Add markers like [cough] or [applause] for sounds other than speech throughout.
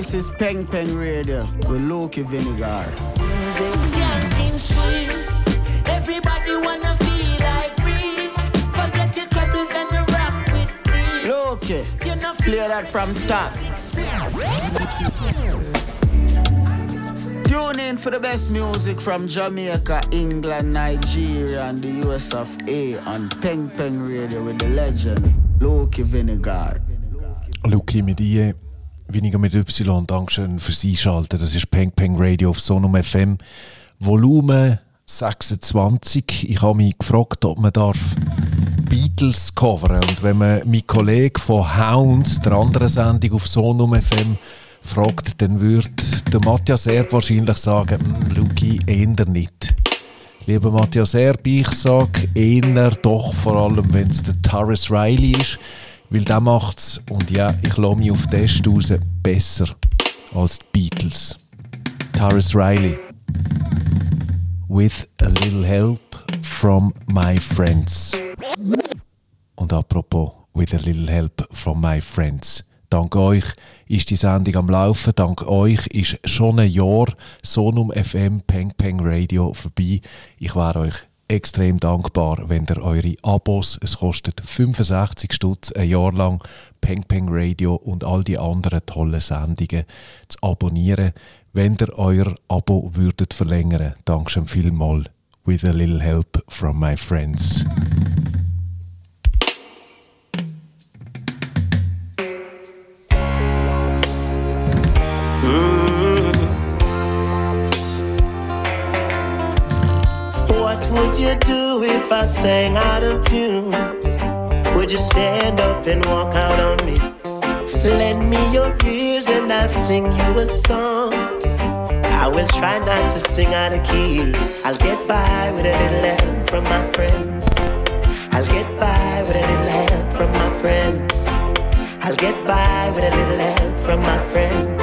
This is Peng Peng Radio with Loki Vinegar. Skanking swing. Everybody wanna feel like free. Forget your troubles and rock with me. Loki, play that from top. Tune in for the best music from Jamaica, England, Nigeria, and the US of A on Peng Peng Radio with the legend Loki Vinegar. Luki mit I, weniger mit Y. Dankeschön fürs Einschalten. Das ist Peng Peng Radio auf Sonum FM. Volumen 26. Ich habe mich gefragt, ob man darf Beatles covern Und wenn man meinen Kollegen von Hounds, der anderen Sendung auf Sonum FM, fragt, dann würde der Matthias Erb wahrscheinlich sagen, «Hm, Luki, eher nicht. Lieber Matthias Erb, ich sage eher doch, vor allem wenn es der Taris Riley ist, weil der macht's, und ja, ich lasse mich auf Test raus, besser als die Beatles. Taris Riley. With a little help from my friends. Und apropos, with a little help from my friends. Dank euch ist die Sendung am Laufen. Dank euch ist schon ein Jahr Sonum FM Peng Peng Radio vorbei. Ich wäre euch extrem dankbar, wenn ihr eure Abos, es kostet 65 Stutz ein Jahr lang, Peng Peng Radio und all die anderen tollen Sendungen zu abonnieren, wenn ihr euer Abo würdet verlängern. Dankeschön vielmals. With a little help from my friends. You do if I sang out of tune? Would you stand up and walk out on me? Lend me your ears and I'll sing you a song. I will try not to sing out of key. I'll get by with a little help from my friends. I'll get by with a little help from my friends. I'll get by with a little help from my friends.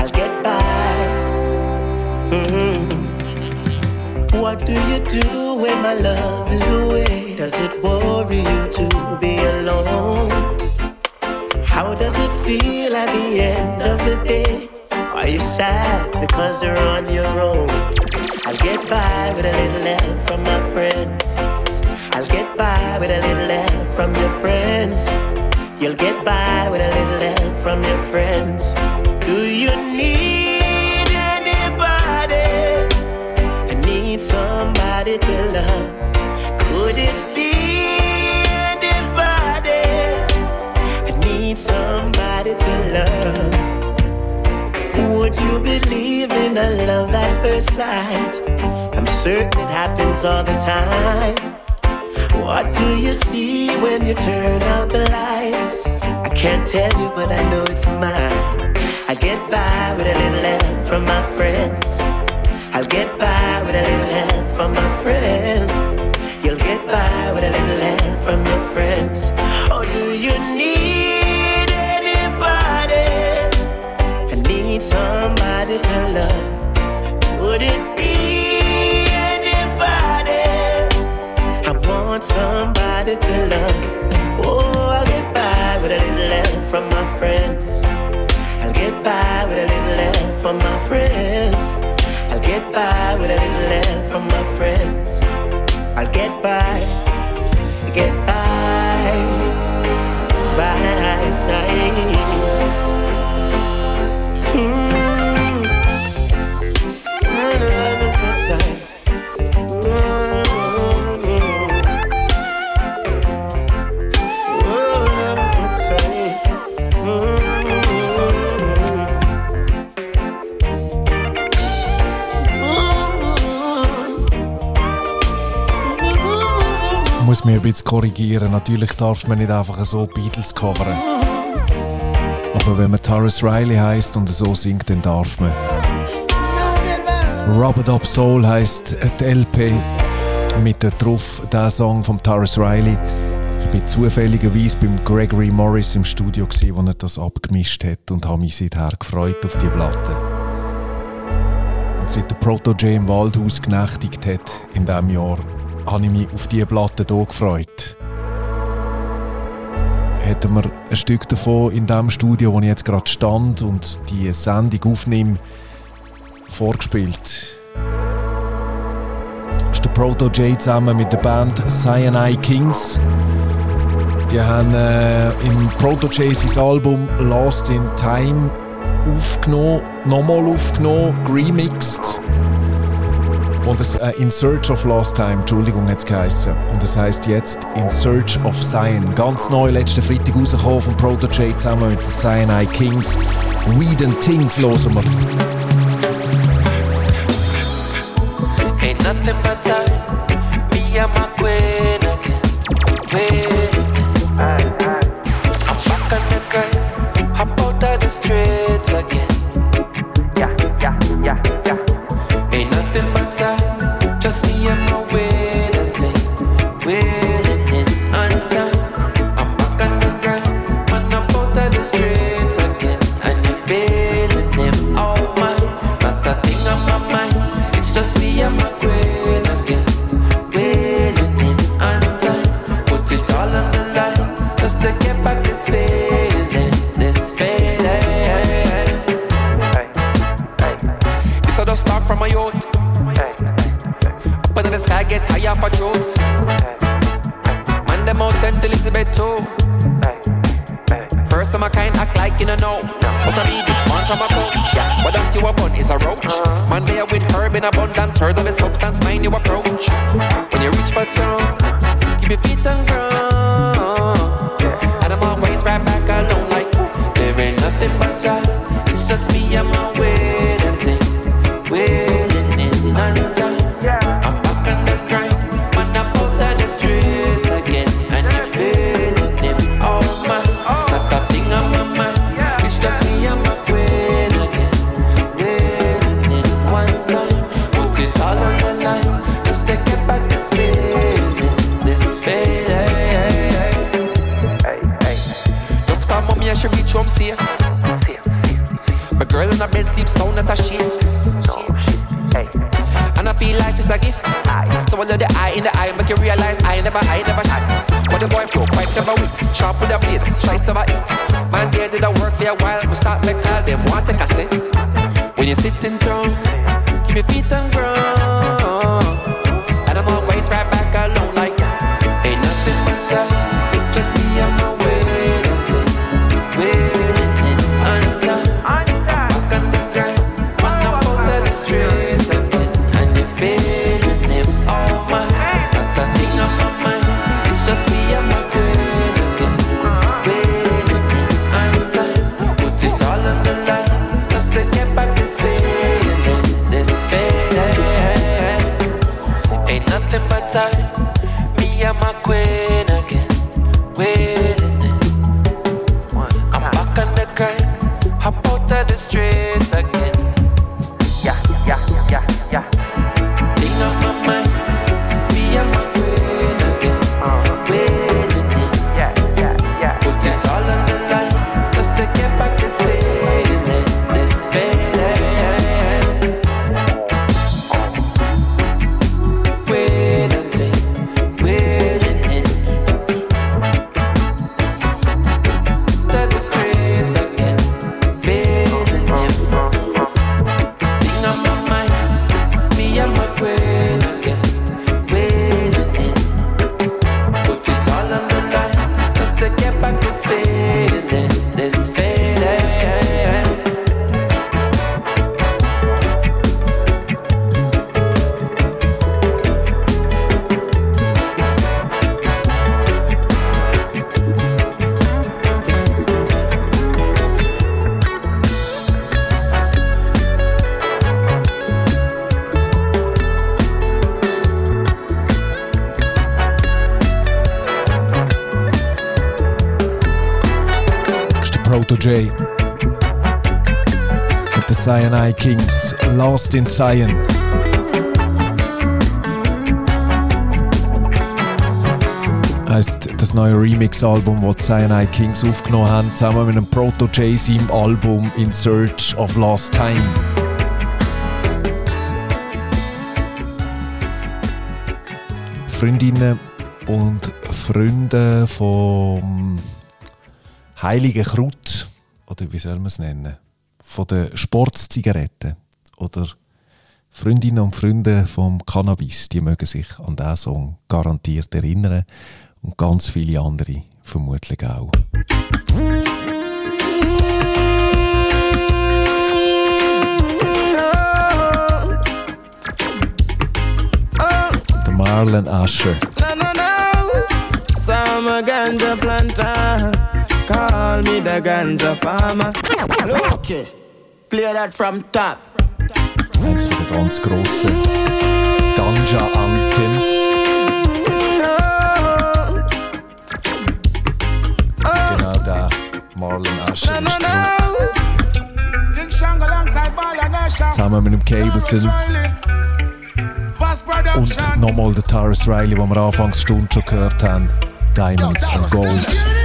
I'll get by. Mhm. What do you do when my love is away? Does it worry you to be alone? How does it feel at the end of the day? Are you sad because you're on your own? I'll get by with a little help from my friends. I'll get by with a little help from your friends. You'll get by with a little help from your friends. Do you need love. Could it be anybody? I need somebody to love. Would you believe in a love at first sight? I'm certain it happens all the time. What do you see when you turn out the lights? I can't tell you, but I know it's mine. I get by with a little help from my friends. I'll get by with a little help from my friends. You'll get by with a little help from your friends. Oh, do you need anybody? I need somebody to love. Would it be anybody? I want somebody to love. Oh, I'll get by with a little help from my friends. I'll get by with a little help from my friends. Get by with a little help from my friends. I'll get by, mich ein bisschen korrigieren. Natürlich darf man nicht einfach so Beatles covern. Aber wenn man Taris Riley heißt und so singt, dann darf man. Rubber Up Soul heißt die LP mit der drauf der Song von Taris Riley. Ich bin zufälligerweise beim Gregory Morris im Studio gesehen, wo er das abgemischt hat und habe mich seither gefreut auf die Platte. Und seit der Proto J im Waldhaus genächtigt hat in diesem Jahr, habe ich mich auf diese Platte hier gefreut. Hätten wir ein Stück davon in dem Studio, wo ich jetzt gerade stand und die Sendung aufnehme, vorgespielt. Das ist der Proto J zusammen mit der Band Cyanide Kings. Die haben äh, im Proto J sein Album Lost in Time aufgenommen, nochmal aufgenommen, remixed. Und das äh, In Search of Lost Time, Entschuldigung, hat es geheißen. Und es heißt jetzt In Search of Zion. Ganz neu, letzten Freitag rausgekommen von Proto J zusammen mit den Cyanide Kings. Weed and Things hören wir. Ain't nothing but time, me and my queen. Platz, den Cyan. Heißt das neue Remix-Album, das Cyanide Kings aufgenommen haben, zusammen mit einem Proto-J-Seam-Album In Search of Lost Time. Freundinnen und Freunde vom Heiligen Kraut, oder wie soll man es nennen, von der Sportzigarette oder Freundinnen und Freunde vom Cannabis, die mögen sich an diesen Song garantiert erinnern und ganz viele andere vermutlich auch. Marlon Asher. No, no, no. Some ganja planter. Call me the ganja farmer. Okay. play that from top eines von den ganz grossen Ganja-Anthems. Genau der Marlon Asher Zusammen mit dem Cableton. Und nochmal der Taurus Riley, den wir anfangs Stunde schon gehört haben. Diamonds and Gold.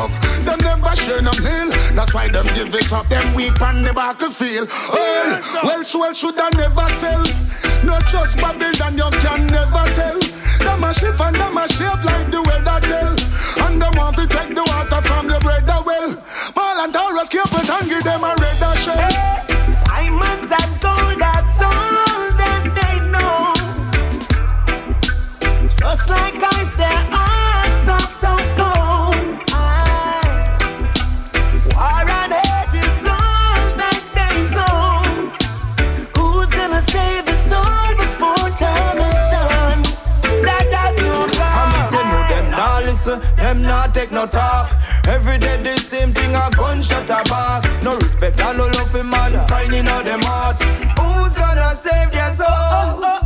up. Them never share no meal. That's why them give it up. Them weak on the battlefield. Oh, well, well, should I never sell? No trust, Babylon, you can never tell. Them a shift and them a shape like the no talk. Every day the same thing, a gunshot a bark. No respect and no love for mankind in all them hearts. Who's gonna save their soul?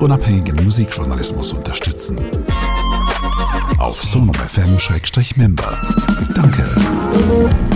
unabhängigen Musikjournalismus unterstützen. Auf sonofm-member. Danke.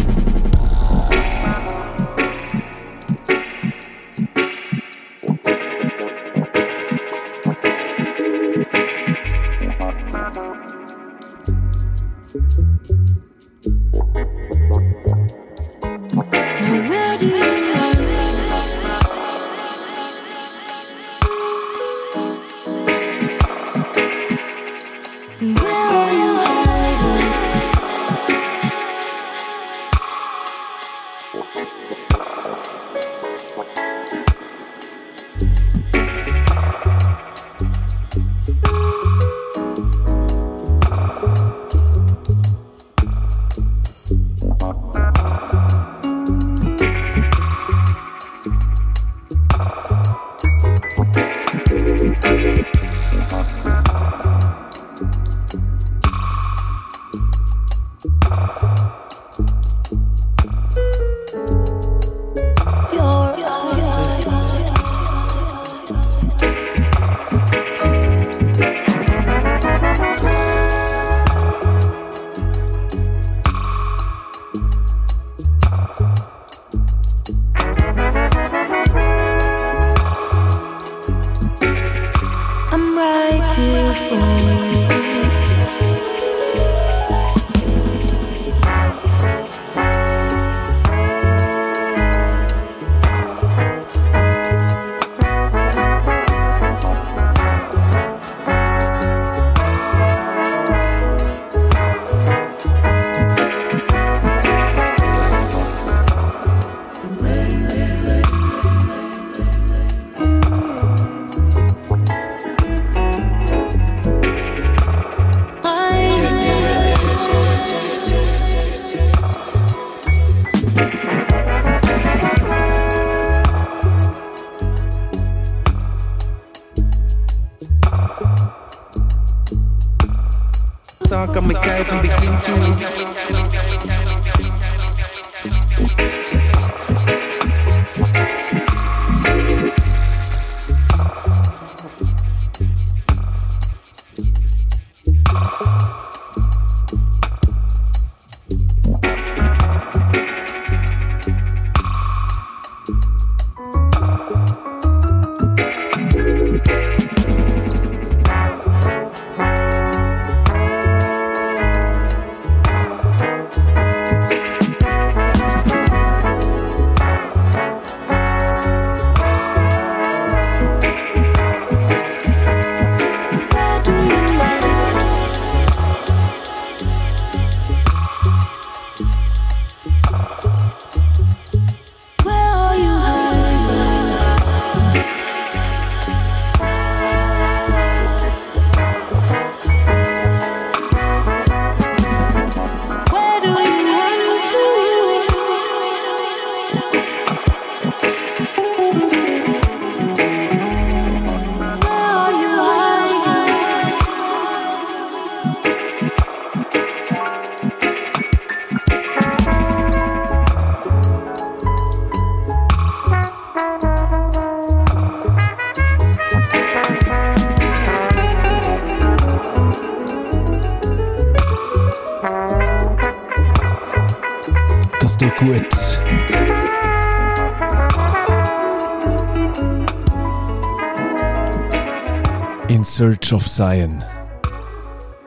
Search of Zion.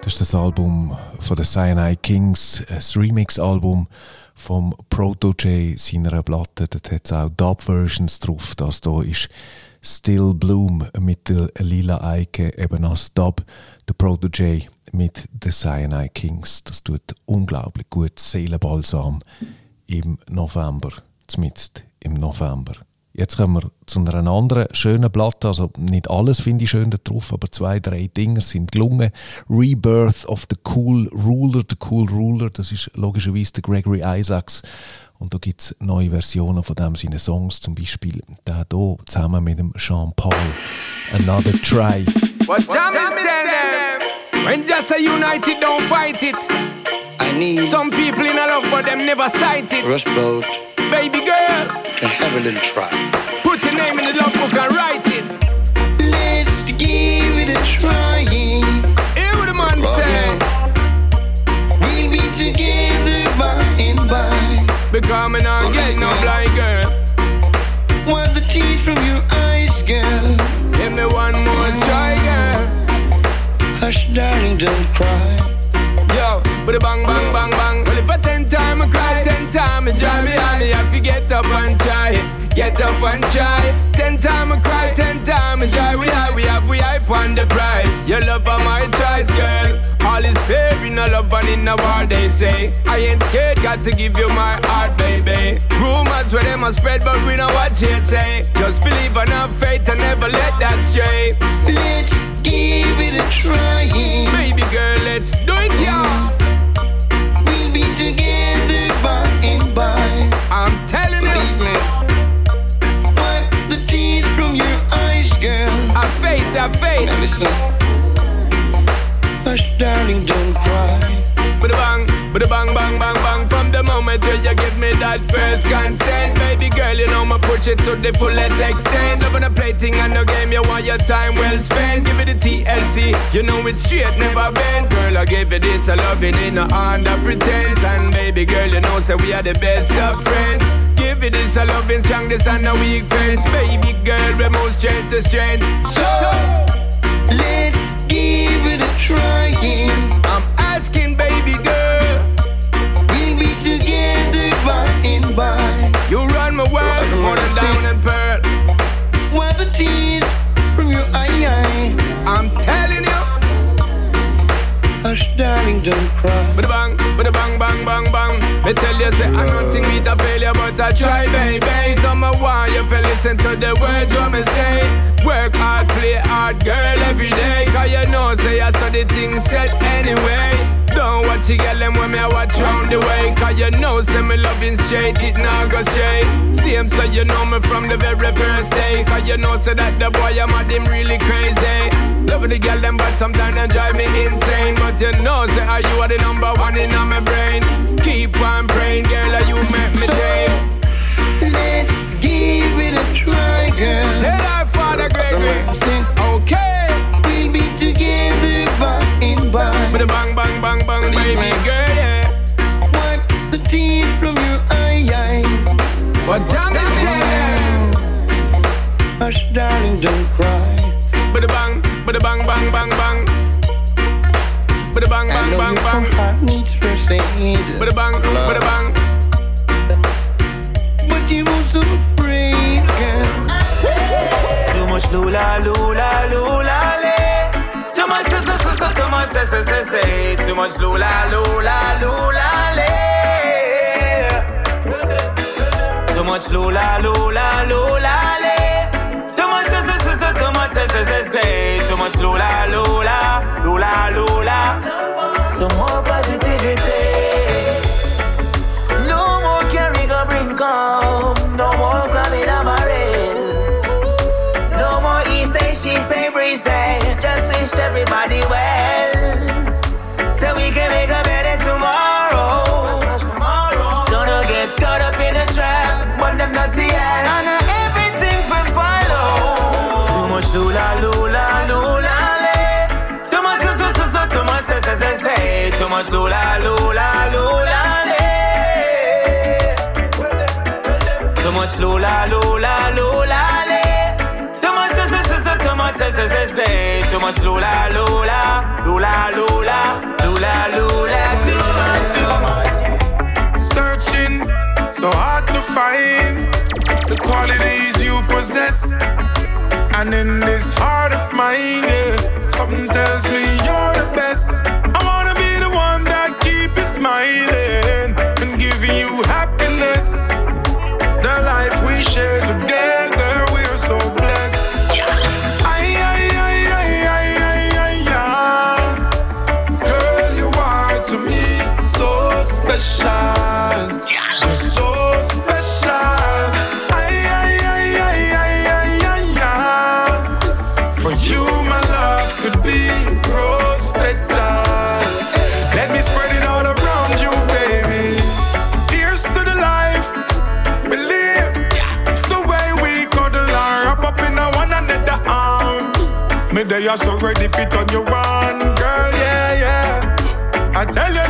Das ist das Album von den Cyanide Kings, ein Remix-Album vom Proto J seiner Platte. Dort hat es auch Dub-Versions drauf. Das hier ist Still Bloom mit der Lila Eike eben als Dub. Der Proto J mit den Cyanide Kings. Das tut unglaublich gut. Seelenbalsam im November. Zumindest im November. Jetzt kommen wir zu einer anderen schönen Platte. Also nicht alles finde ich schön da drauf, aber zwei, drei Dinge sind gelungen. Rebirth of the Cool Ruler. The Cool Ruler, das ist logischerweise der Gregory Isaacs. Und da gibt es neue Versionen von dem seine Songs, zum Beispiel der hier zusammen mit dem Jean Paul. Another Try. What jam tell them? When just a united don't fight it. I need Some people in a love but them never sight it. Rush Boat Baby girl, to have a little try. put your name in the love book and write it. Let's give it a try. Hear what the man say. We'll be together by and by. Because me not get no blind girl. Wipe the tears from your eyes, girl. Give me one more try, girl. Hush, darling, don't cry. Yo, but a bang, bang, bang, bang. Well, if I ten time I cry, ten time it drive me up and try it. Get up and try. Ten time I cry, ten time I try. We high, we have, we hype on the prize. Your love are my choice, girl. All is fair in a love and in a war, they say. I ain't scared, got to give you my heart, baby. Rumors where them a spread, but we know what you say. Just believe and have faith and never let that stray. Let's give it a try. Baby girl, let's do it, y'all. We'll be together by and by. I'm telling faith, have faith. Now listen. Hush, darling, don't cry. Bada bang, bada bang, bang, bang, bang. From the moment where you give me that first consent. Baby girl, you know me push it to the fullest extent. Loving a plaything and no game, you want your time well spent. Give me the TLC, you know it's straight, never bend. Girl, I gave you this, a loving in no under pretense. And baby girl, you know, say we are the best of friends. It this a loving strong, this and a weak friends. Baby girl, we move strength to strength. So, Let's give it a try. I'm asking, baby girl, We'll be together by and by. you run my world more than down and pearl. Wipe the tears Hush, darling, don't cry. Bada bang, bada bang, bang, bang, bang. Me tell you, say I'm nothing with a failure, but I try, baby. So me want you to listen to the words what me say. Work hard, play hard, girl, every day. Cause you know, say I saw the thing set anyway. Don't watch you girl them when me I watch round the way. Cause you know, say me loving straight, it not go straight. Same, so you know me from the very first day. Cause you know, say that the boy I'm at him really crazy. Love the girl them, but sometimes they drive me insane. But you know, say are you are the number one in my brain. Keep on praying, girl, are you make me day. Let's give it a try, girl. Tell our father Gregory, okay. We'll be together by and by. With a bang, bang, bang, bang, baby girl, yeah. Wipe the tears from your eye. eye. What time is it? Hush, darling, don't cry. With a bang, with bang, bang, bang, bang. With a bang, I bang, know bang, your bang. heart needs first aid. Bang, with a bang. But you were so afraid, girl. Too much lula lula lula le. Too much say say say say. Too much say say say say. Too much lula lula lula le. Too much lula lula lula much lula lula lula lula. Some more positivity. No more carrying a bring come. No more grabbing a barrel. No more he say, she say, Bree say. Just wish everybody well. So we can make a better tomorrow. So don't get caught up in a trap. But them not the end. And everything for follow. Too much lula, lula, Too much lula, lula, lula, le. Too much lula, lula, lula, le. Too much, so, so, so, so, too much, say, say, say. Too much lula, lula, lula, lula, lula, lula, too much, too much. Searching, so hard to find the qualities you possess. And in this heart of mine, yeah, something tells me you're the best. Smiling and giving you happiness. The life we share together, Are so ready fit on your one, girl, yeah, yeah. I tell you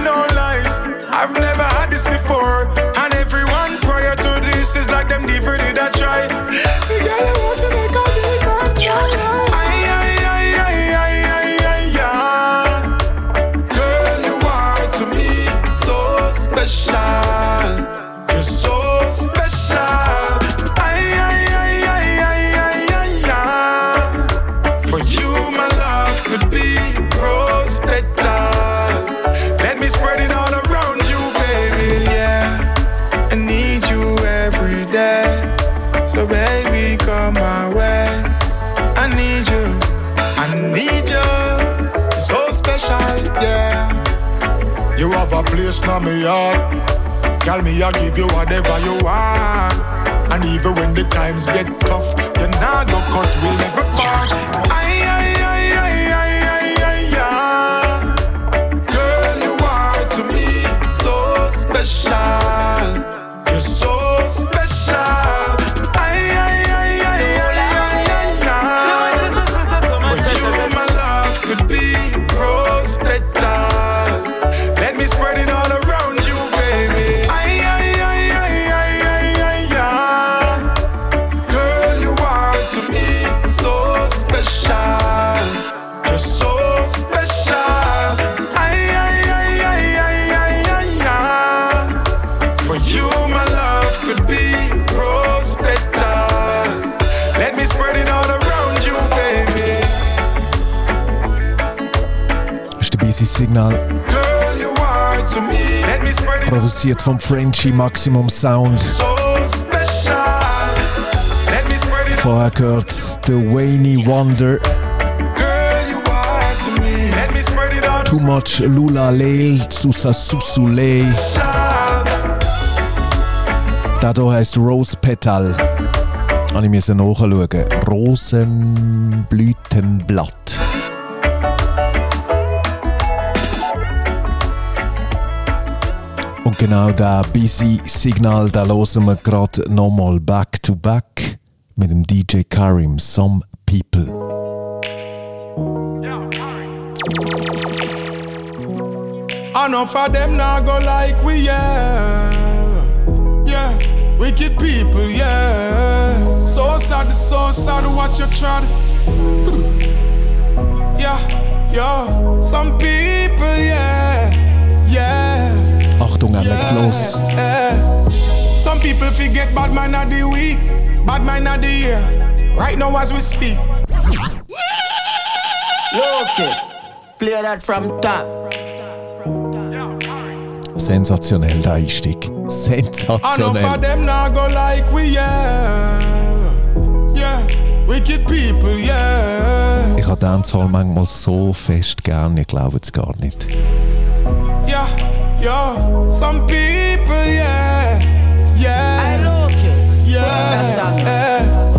place now, me heart. Girl, me, I give you whatever you want. And even when the times get tough, you not go cut, we'll never it Produziert vom Frenchie Maximum Sound. so special. Let me spread it Vorher gehört The Wayne Wonder. Girl, you are to me. Let me spread it out. Too Much Lula Leil Susa Susule. Der hier heisst Rose Petal. Habe ich müssen nachschauen. Rosenblütenblatt. Genau der Busy Signal, da hören wir gerade nochmal back to back mit dem DJ Karim, Some People. Enough of them now go like we, yeah. Yeah, wicked people, yeah. So sad, so sad watch you trod. Yeah, yeah. Some people, yeah. Yeah. Achtung, er legt los. Some people forget bad man of the week, bad man of the year. Right now as we speak. Okay, play that from top. Sensationell, der Einstieg. Sensationell. them now go like we, yeah. Yeah, wicked people, yeah. Ich habe Dancehall manchmal so fest gern, ich glaube es gar nicht. Yeah, yeah. Some people, yeah. Yeah. I know, okay. Yeah. eh.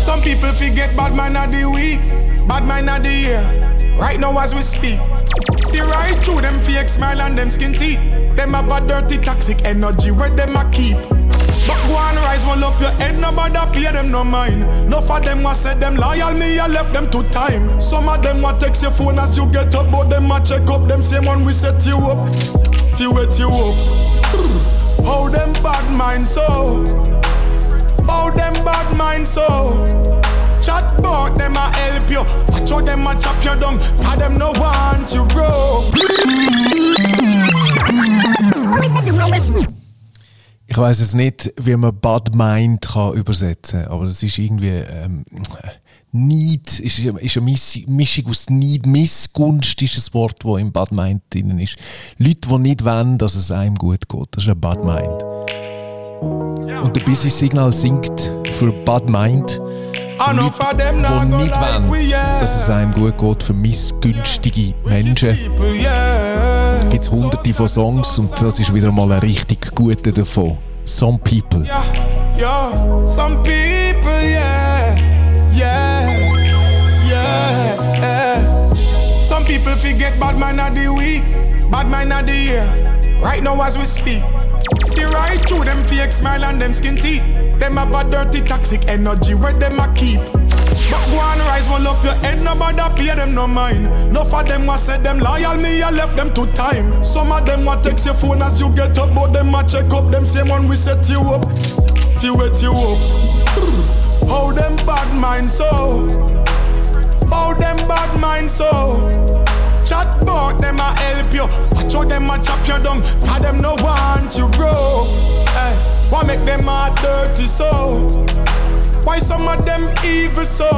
Some people forget bad man of the week, bad man of the year. Right now as we speak. See right through them fake smile and them skin teeth. Them have a dirty toxic energy where them a keep. But go and rise, roll up your head, nobody pay them no mind. No for them what said them loyal, me I left them to time. Some of them what text your phone as you get up, but them a check up. Them same one we set you up, fi wet you up. How them bad mind so? How them bad mind so? Chat about them a help you. Watch how them a chop you down. Cause them no want you grow. Ich weiß es nicht, wie man Bad Mind kann übersetzen aber das ist irgendwie ähm, Need, ist, ist eine Mischung aus Need, Missgunst ist ein Wort, das im Bad Mind drin ist. Leute, die nicht wollen, dass es einem gut geht, das ist ein Bad Mind. Und der Busy Signal singt für Bad Mind. Für Leute, die nicht wollen, dass es einem gut geht, für missgünstige Menschen. Gibt es hunderte von Songs und das ist wieder mal ein richtig guter davon. Some People. Yeah, yeah. Some people, yeah, people forget bad man of the week, bad man of the year. Right now as we speak. See right through them fake smile and them skin teeth. Them have a dirty toxic energy where them a keep. But go and rise, roll up your head, nobody pay them no mind. No for them what said them loyal, me I left them to time. Some of them what text your phone as you get up, but them a check up. Them same one we set you up, fi wet you up. How them bad mind so? How them bad mind so? Chat about them a help you. Watch how them a chop you down. Cause them no want you grow. Eh, why make them heart dirty so? Why some of them evil so?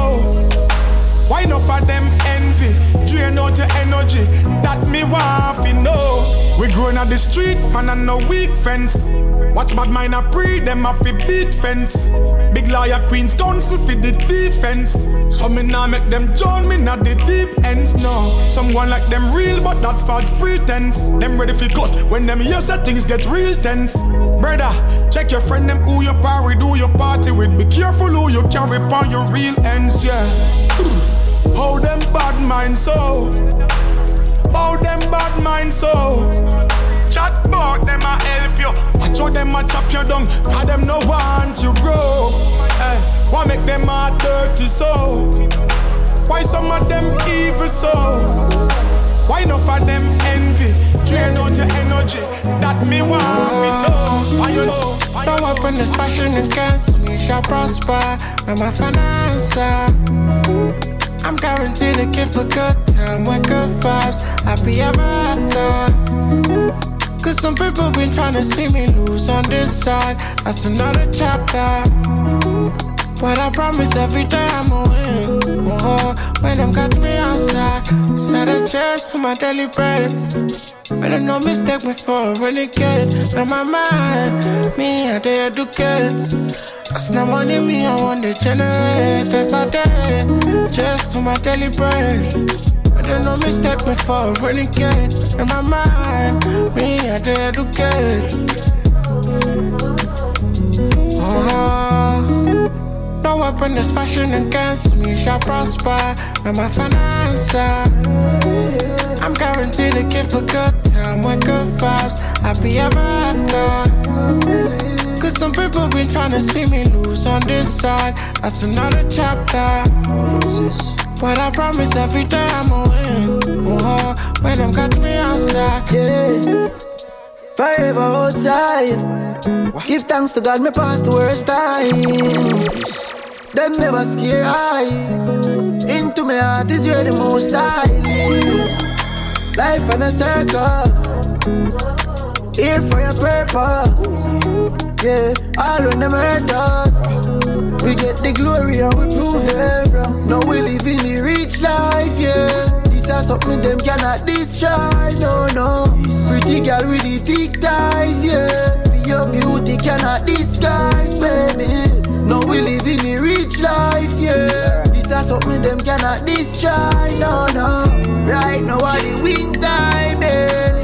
Why not for them envy? Drain out your energy. That me want know. We growing on the street, man, and no weak fence. Watch bad mind a pre, them a fi beat fence. Big lawyer Queen's Counsel fi the defense. So me nah make them join me not the deep ends, no. Some one like them real, but that's false pretense. Them ready fi cut when them hear say things get real tense. Brother, check your friend them who you party, do your party with. Be careful who you carry upon your real ends, yeah. How them bad mind so? How them bad mind so? Chat about them a help you. Watch how them a chop you down. Cause them no want you grow. Eh, why make them heart dirty so? Why some of them evil so? Why not for them envy? Drain out your energy. That me want me know. Why you know? Why you No know? weapon is fashioned against me shall prosper. Now my finance. I'm guaranteed to give a good time with good vibes. Happy ever after. Cause some people been trying to see me lose on this side. That's another chapter. But I promise every day I'ma win. Oh, when them catch me outside, set a chest to my daily bread. But I no mistake me for a renegade. In my mind, me I the educates. That's not money me, I want to generate. That's all day, just for my daily bread. But I no mistake me for a renegade. In my mind, me I the educates. Oh, no weapon is fashioned against me shall prosper. Now my finance. I'm guaranteed to give a good time with good vibes. Happy ever after. Cause some people been trying to see me lose on this side. That's another chapter. But I promise every day I'ma win. Oh, when them catch me outside. Yeah. Forever outside. Give thanks to God, me past the worst times. Them never scare I. Into my heart is where the most I. Life in a circus. Here for your purpose. Yeah, all when them hurt us. We get the glory and we prove them. Now we live in the rich life, yeah. This is something them cannot destroy, no, no. Pretty girl with the thick ties, yeah. Your beauty cannot disguise, baby. No, we live in the rich life, yeah. This is something them cannot destroy, no, no. Right now, all the win time, yeah.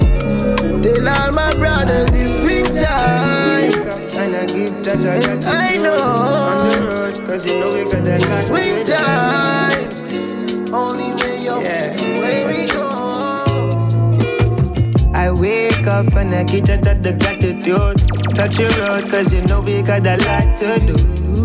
Tell all my brothers it's time. And I give that I And I know. On the road, cause you know we got that lot. Win up and I get out of the gratitude. Touch your road, cause you know we got a lot to do.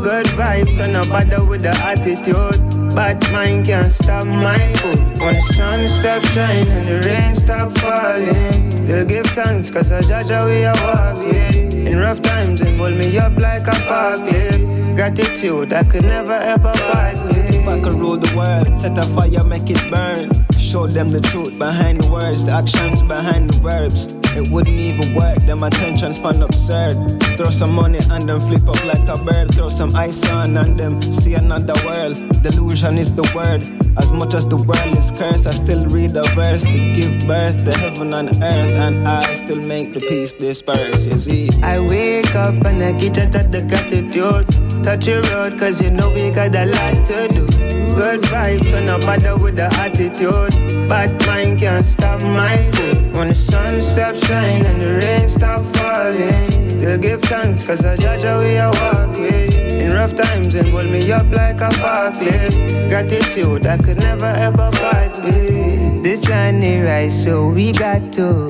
Good vibes, so no bother with the attitude. Bad mind can't stop my food. When the sun stops shining and the rain stop falling. Still give thanks, cause I judge how we are walking. In rough times, and hold me up like a forklift. Gratitude, I could never ever part with. If I could rule the world, set a fire, make it burn. Show them the truth behind the words, the actions behind the verbs. It wouldn't even work, then them attention span absurd. Throw some money and then flip up like a bird. Throw some ice on and them see another world. Delusion is the word. As much as the world is cursed, I still read the verse to give birth to heaven and earth. And I still make the peace disperse, you see. I wake up and I get out of the gratitude. Touch your road, cause you know we got a lot to do. Good vibes, so no bother with the attitude. Bad mind can't stop my food. When the sun stops shining and the rain stop falling. Still give thanks, cause I judge how we are walking. In rough times, and hold me up like a forklift. Gratitude, I could never ever part with. The sun is rise, so we got to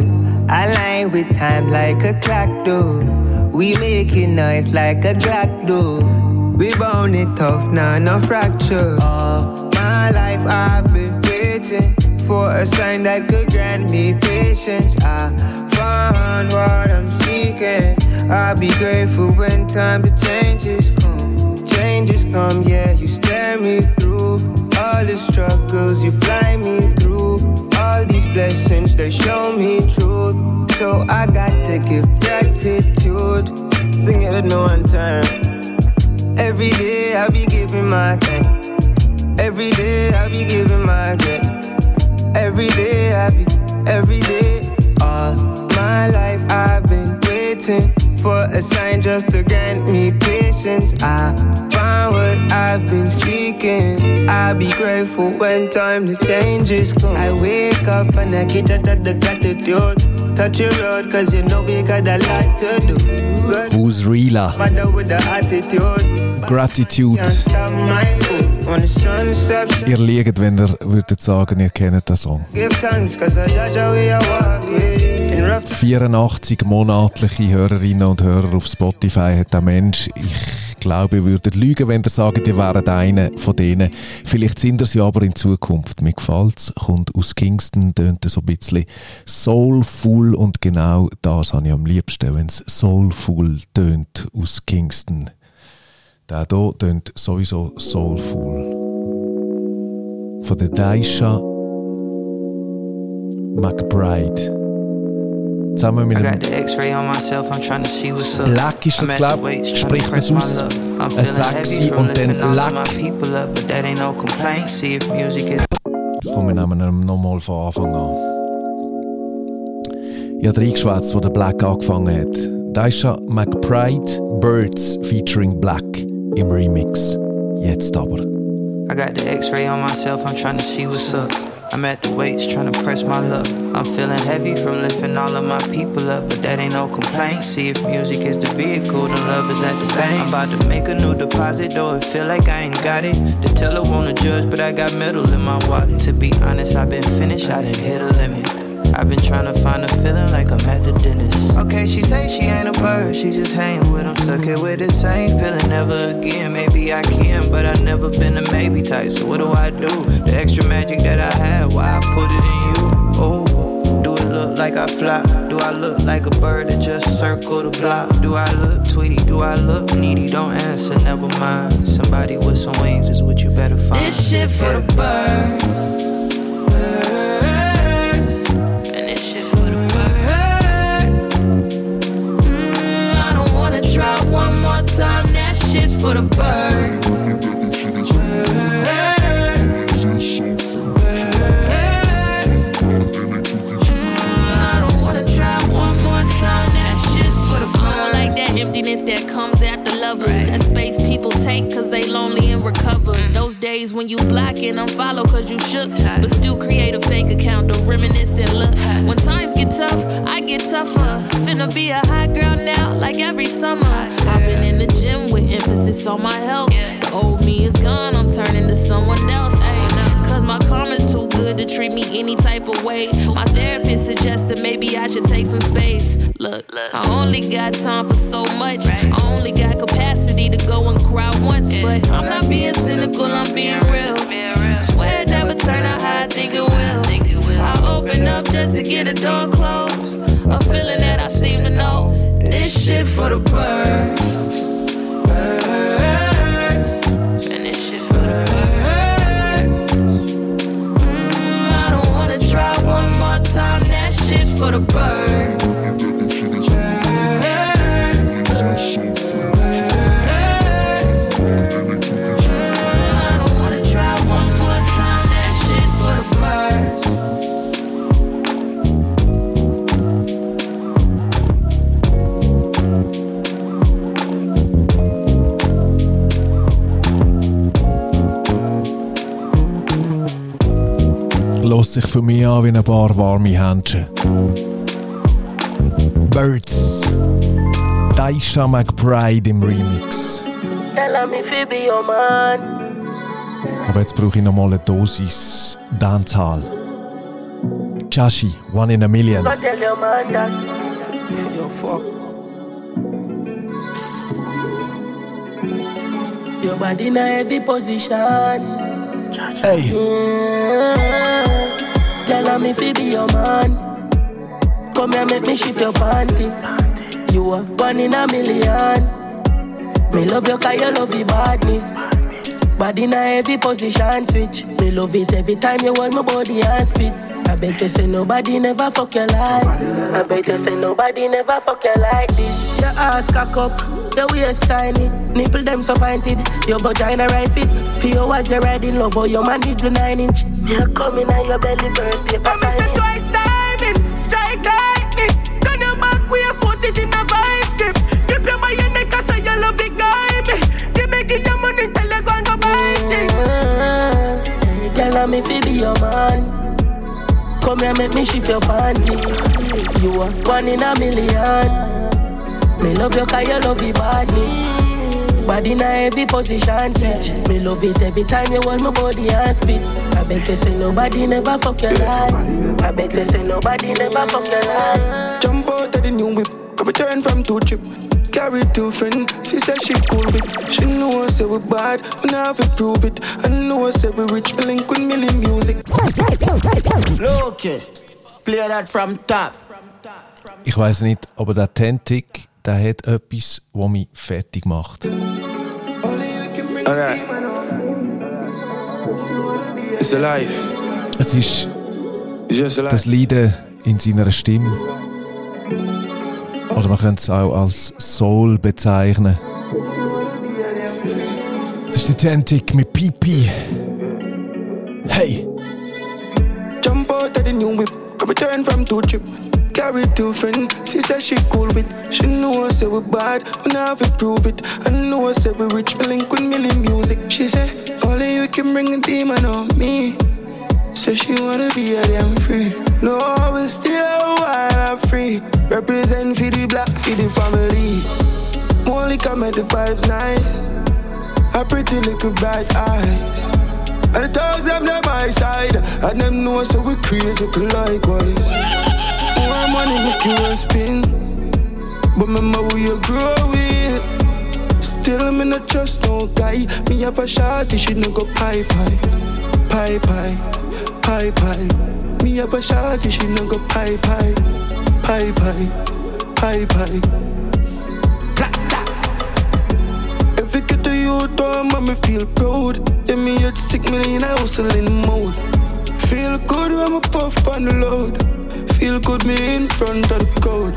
align with time like a clock, though. We making noise like a clock, though. We bound it tough, nah, no fracture. All my life I've been waiting for a sign that could grant me patience. I found what I'm seeking. I'll be grateful when time to changes come. Changes come, yeah, you stare me through all the struggles, you fly me through all these blessings, they show me truth. So I got to give gratitude. Sing it me one time. Every day I be giving my thanks. Every day I be giving my grace. Every day I be, every day, all my life I've been waiting for a sign just to grant me patience. I found what I've been seeking. I'll be grateful when time to changes come. I wake up and I get out of the gratitude. Touch your road, cause you know we got a lot to do. Good Who's Rila? Mother with the attitude. Gratitude. Ihr liegt, wenn ihr würdet sagen, ihr kennt den Song. Give thanks, cause I judge how we are walking. In rough 84 monatliche Hörerinnen und Hörer auf Spotify hat der Mensch. Ich glaube, ihr würdet lügen, wenn ihr sagt, ihr wäret einer von denen. Vielleicht sind ihr sie aber in Zukunft. Mir gefällt es. Kommt aus Kingston, tönt so ein bisschen soulful und genau das habe ich am liebsten, wenn es soulful tönt aus Kingston. Der hier tönt sowieso soulful. Von der Daisha McBride. zusammen mit I einem got the X-ray on myself, I'm trying to see what's up. Black ist das, I'm at glaub the weights, ich. tryna Spricht press man my aus? luck. I'm Ein feeling Sexy heavy from und dann lifting all of Lack. my people up, but that ain't no complaint. See if music is Komm, wir nehmen ihn nochmal von Anfang an. Ich habe reingeschwätzt, wo der Black angefangen hat. Da ist schon McBride Birds featuring Black im Remix. Jetzt aber. I got the X-ray on myself, I'm trying to see what's up. I'm at the weights, trying to press my luck. I'm feeling heavy from lifting all of my people up, but that ain't no complaint. See if music is the vehicle, the love is at the bank. I'm about to make a new deposit, though it feel like I ain't got it. The teller wanna judge, but I got metal in my wallet. To be honest, I've been finished, I done hit a limit. I've been trying to find a feeling like I'm at the dentist. Okay, she say she ain't a bird, she just hanging with him. Stuck here with the same feeling, never again. Maybe I can, but I've never been a maybe type. So what do I do? The extra magic that I have, why I put it in you? Oh, do it look like I fly? Do I look like a bird that just circled the block? Do I look tweety? Do I look needy? Don't answer, never mind. Somebody with some wings is what you better find. This shit for the. Birds. I don't like that emptiness that comes after lovers. That space people take cause they lonely and recover. Those days when you block and unfollow cause you shook, but still create a fake account to reminisce and look. When times get tough, I get tougher. Finna be a hot girl now, like every summer. I've been in the gym emphasis on my health. The old me is gone, I'm turning to someone else. Ayy, Cause my karma's too good to treat me any type of way. My therapist suggested maybe I should take some space. Look, look. I only got time for so much. I only got capacity to go and cry once. But I'm not being cynical, I'm being real. Swear it never turn out how I think it will. I open up just to get a door closed. A feeling that I seem to know. This shit for the. Birds. Shit's for Lässt sich für mich an wie ein paar warme Händchen. Birds. Daisha McBride im Remix. Tell me if be your man. Aber jetzt brauche ich nochmal eine Dosis Dancehall. Chashi, One in a Million. Yo, fuck. Your body in a heavy position. Hey. Yeah. Girl, I'm if be your man. Come here, make me shift your panty. You are one in a million. Me love your car, you love your badness. Body in heavy position switch. Me love it every time you hold my body and spit. I bet you say nobody never fuck you like. I bet you say nobody never fuck you like this. Your ass cock up, your waist tiny, nipple them so pointed. Your vagina right fit. Feel as you're riding love, oh, or you manage the nine inch. You're coming on your belly birthday. I miss it twice timing, strike lightning. Turn your back, we a force it your man. Come here, make me shift your panty. You are one in a million. Me love you cause you love your badness. Body in heavy position switch. Me love it every time you hold my body and spit. I bet you say nobody never fuck your life. I bet you say nobody never fuck your life. Jump out of the new whip, I return from two trip. Carry two friend, she said she cool with. She know I say we bad, we not have prove it. I know I say we rich, me link with million music. Okay, play that from top. Ich weiß nicht, aber der Tentic, der hat etwas, was mich fertig macht. Alright. It's alive. Es ist It's just alive. das Leiden in seiner Stimme. Oder man könnte es auch als Soul bezeichnen. Das ist die Tentik mit Pipi. Hey! Jump out of the new whip, return from two trip. Carry two friends, she said she cool with. She know I say we bad, we not have to prove it. I know say we rich, me link with million music. She said, only you can bring a demon on me. So she wanna be a damn free. No, will still while I'm free. Represent for the black, for the family. Only come at the vibes nice. A pretty little bright eyes. And the dogs them them my side And them know so we crazy to likewise More money make you run spin But remember who you grow with Still me not trust no guy Me have a shot, she no go pie pie Pie pie, pie pie Me have a shot, she no go pie pie Pie pie, pie pie If it get to you, don't make me feel proud Yeah, me at sick million, I hustling mode Feel good when I puff on the load. Feel good me in front of the crowd.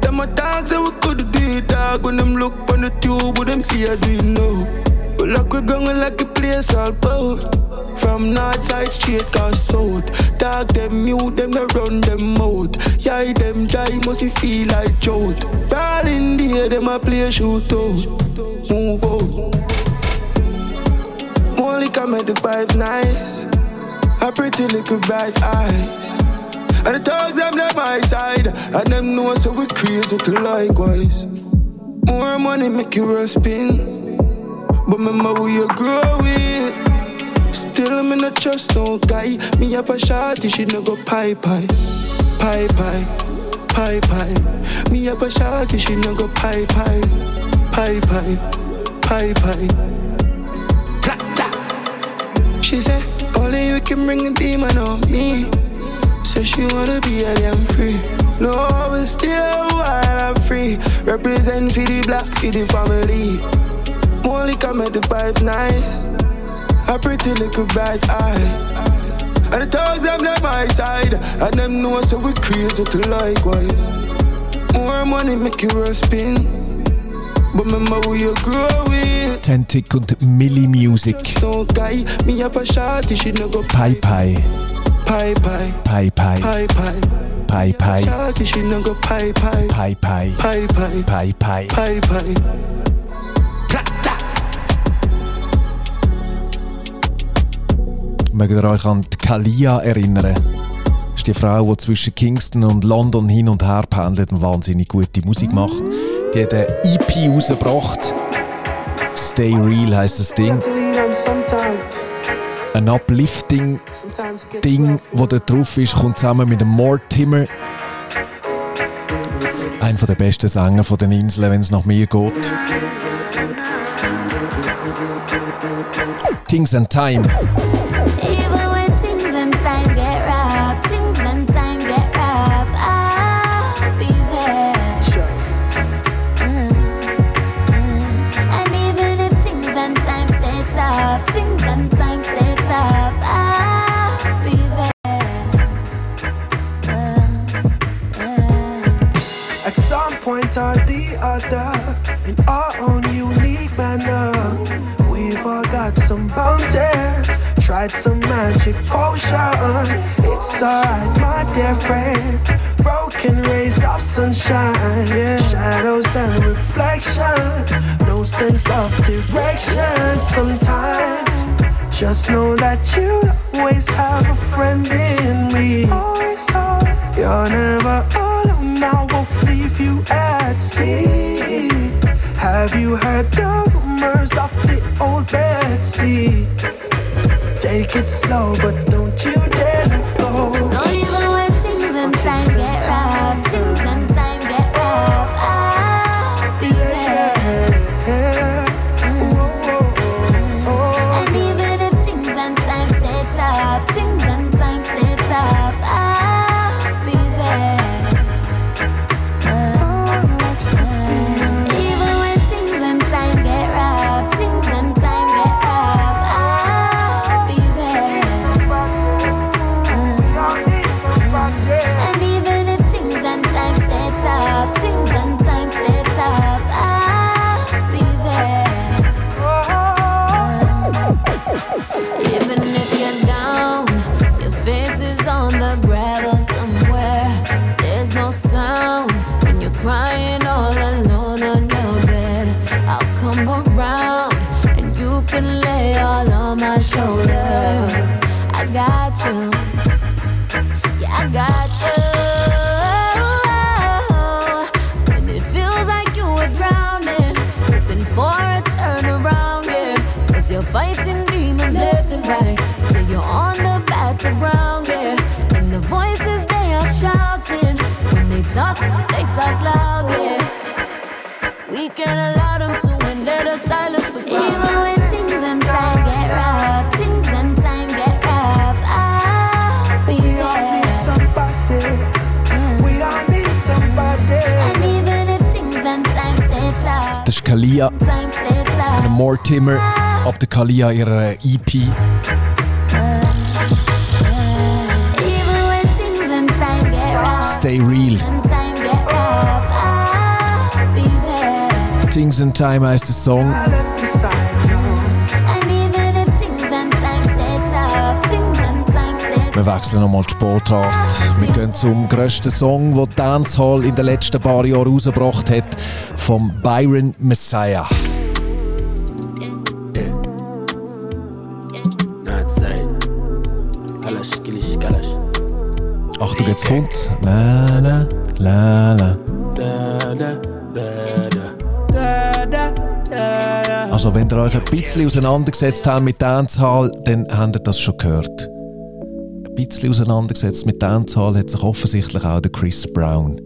Them my dogs that we could do it, dog. When them look on the tube, but them see I do it like we're going like a place all bout from north side straight cause south. Dog them mute, them they run them mouth Yeah, them dry, must feel like jolt. All in the air, them a play shoot out. Move out. Only come at the vibes nice. A pretty little bright eyes. And the dogs them them my side. And them know so we crazy to likewise. More money make you roll spin But remember who you grow with? Still me not trust no guy Me have a shorty, she no go pie pie. Pie pie, pie pie. Me have a shorty, she no go pie pie. Pie pie, pie pie. She said, only you can bring a demon on me. So she wanna be a damn free. No, I will still while I'm free? Represent for the black, for the family Come at the vibes nice a pretty little bright eye. And the dogs them them my side, and them know so we crazy to likewise. More money make you roll spin, but remember who you grow with. Tentik und Milli Music. Guy, me have a shot, she no go pie pie, pie pie. Pai Pai. Shot, she no go pie pie, Pai Pai. pie pie, Pai Pai. pie pie. Mögt ihr euch an die Kalia erinnern? Das ist die Frau, die zwischen Kingston und London hin und her pendelt und wahnsinnig gute Musik macht. Die hat eine EP rausgebracht. Stay Real heisst das Ding. Ein uplifting Ding, das da drauf ist, kommt zusammen mit dem Mortimer. Einer der besten Sänger von den Inseln, wenn es nach mir geht. Things and Time. Other, in our own unique manner, we've all got some bounties, tried some magic potion. It's alright, my dear friend. Broken rays of sunshine, shadows and reflections, no sense of direction sometimes. Just know that you always have a friend in me. You're never alone, I won't leave you at sea. Have you heard the rumors of the old Betsy? Take it slow, but don't you talk, they talk loud, yeah. We can't allow them to win, let us silence the crowd. Even when things and time get rough, things and time get rough, I'll be there. Somebody, mm. we all need somebody. And even if things and time stay tough, Das ist Kalia time stay tough. und Mortimer ab ah. der Kalia ihrer EP. Mm. Mm. Even when things and time get rough, Stay real. Things in Time heisst der Song. Wir wechseln nochmal die Sportart. Wir gehen zum grössten Song, den Dancehall in den letzten paar Jahren rausgebracht hat, vom Byron Messiah. Achtung, jetzt kommt's. La la la la. Also wenn ihr euch ein bisschen auseinandergesetzt habt mit Dancehall, dann habt ihr das schon gehört. Ein bisschen auseinandergesetzt mit Dancehall hat sich offensichtlich auch der Chris Brown.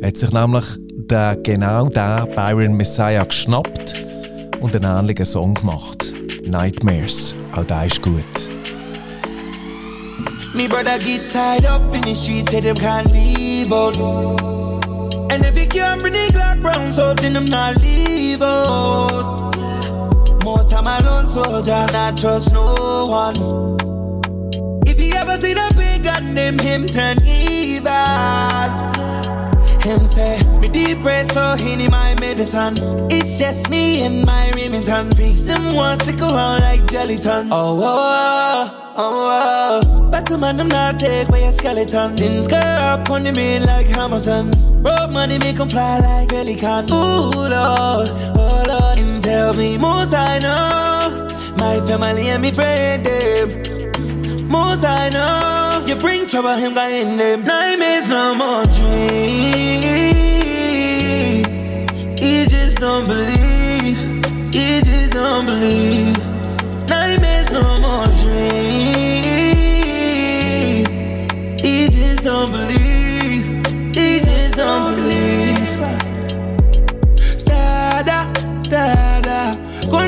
Er hat sich nämlich den, genau den Byron Messiah geschnappt und einen ähnlichen Song gemacht. Nightmares. Auch der ist gut. Me brother get tied up in the streets, say them can't leave out. And if you can't bring the Glock round, so then them not leave out. Time alone, soldier, not trust no one. If you ever see the big gun, them him turn evil. Him say, me depressed, so he need my medicine. It's just me and my Remington pigs. Them want stick around like Jellyton. Oh, oh, oh, oh. oh, oh. Back to man, them not take by a skeleton. Things go up on the main like Hamilton. Road money make 'em fly like Pelican. Ooh, Lord, tell me, most I know. My family and me friend, them. Most I know, you bring trouble, him guy in them. Nightmares, no more dream. He just don't believe. He just don't believe.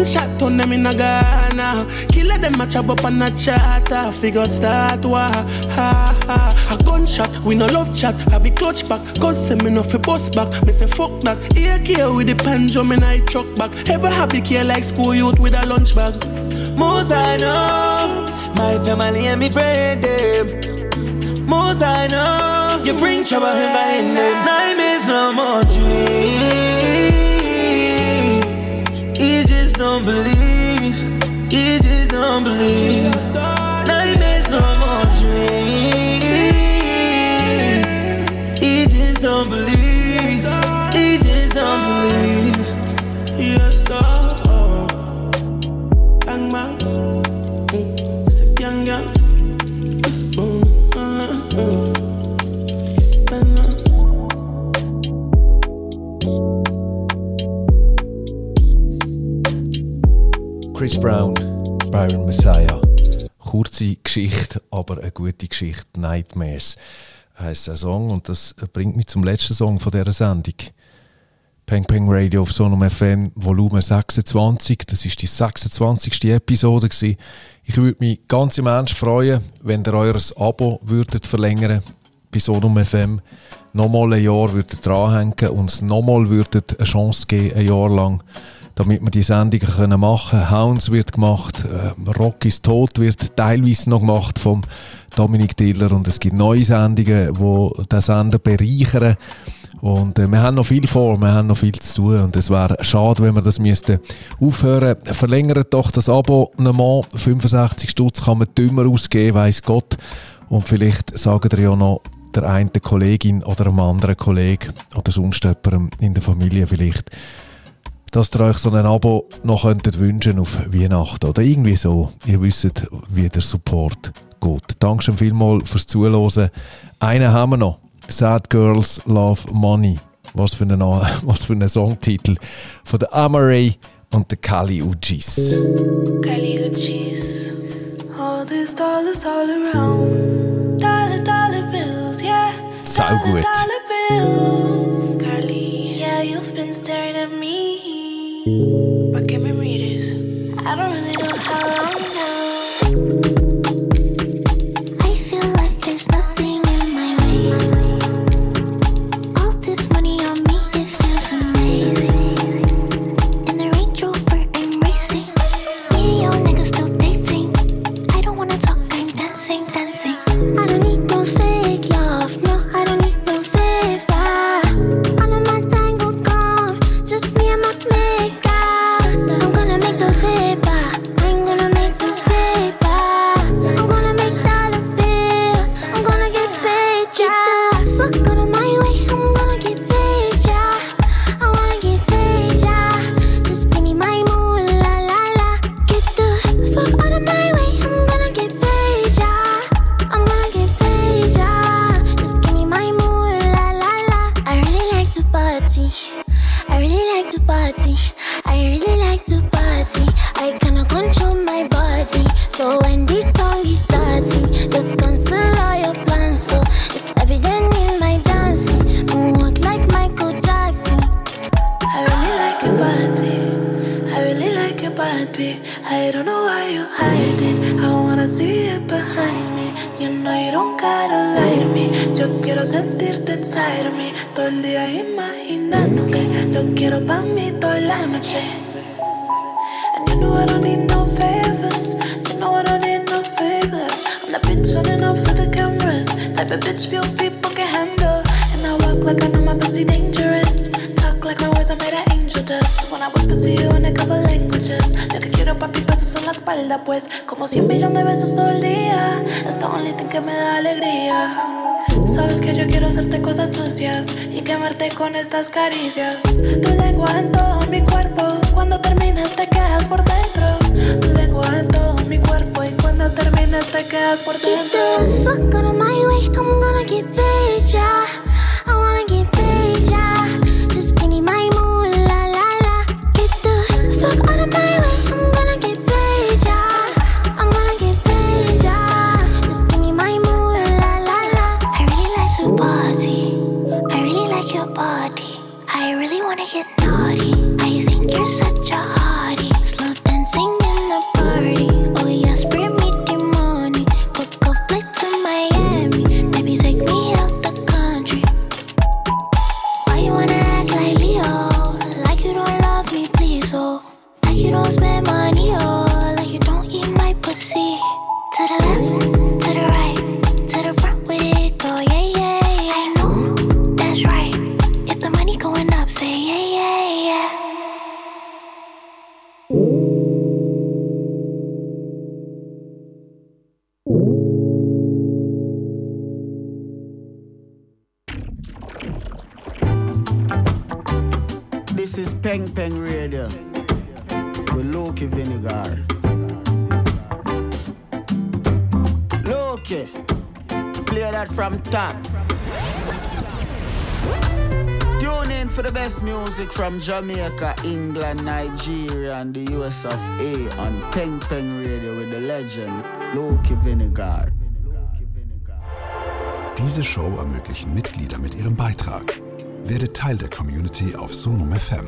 Gunshot on oh, them in a Ghana. Killer them a chop up on a chatter. Figure start wa ha ha. A gunshot, we no love chat. Have a clutch back. Cause say me no fi bust back. Me say fuck that. Care with the pendulum in I truck back. Ever happy care like school youth with a lunch bag. Most I know, my family and me friend them. Most I know, you bring trouble in my them. Nightmares no more dream. He just don't believe. He just don't believe. Chris Brown, Byron Messiah. Kurze Geschichte, aber eine gute Geschichte. Nightmares heisst der Song und das bringt mich zum letzten Song von dieser Sendung. Peng Peng Radio auf Sonum FM, Volumen 26. Das ist die 26. Episode. Gewesen. Ich würde mich ganz im Ernst freuen, wenn ihr euer Abo würdet verlängern bei Sonum FM. Nochmal ein Jahr würdet dranhängen und es nochmal würdet eine Chance geben, ein Jahr lang damit wir die Sendungen können machen können. Hounds wird gemacht, äh, Rock ist tot wird teilweise noch gemacht vom Dominik Diller und es gibt neue Sendungen, die den Sender bereichern. Und äh, wir haben noch viel vor, wir haben noch viel zu tun und es wäre schade, wenn wir das müssten aufhören. Verlängert doch das Abonnement, 65 Stutz kann man dümmer ausgeben, weiß Gott. Und vielleicht sagen ihr ja noch der einen Kollegin oder einem anderen Kollegen oder sonst jemandem in der Familie vielleicht, dass ihr euch so ein Abo noch könntet wünschen auf Weihnachten oder irgendwie so. Ihr wisst, wie der Support geht. Dankeschön vielmals fürs Zuhören. Einen haben wir noch. Sad Girls Love Money. Was für ein, [laughs] was für ein Songtitel. Von der Amaray und der Kali Uchis. Kali Uchis. All these dollars all around. Dollar, dollar bills, yeah. Sau gut. Dollar, bills. Kali. Yeah, you've been staring at me. Thank you. Jamaica, England, Nigeria, and the US of A on Peng Peng Radio with the legend Loki Vinegar. Diese Show ermöglichen Mitglieder mit ihrem Beitrag. Werde Teil der Community auf Sonum FM.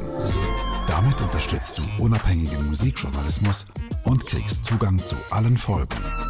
Damit unterstützt du unabhängigen Musikjournalismus und kriegst Zugang zu allen Folgen.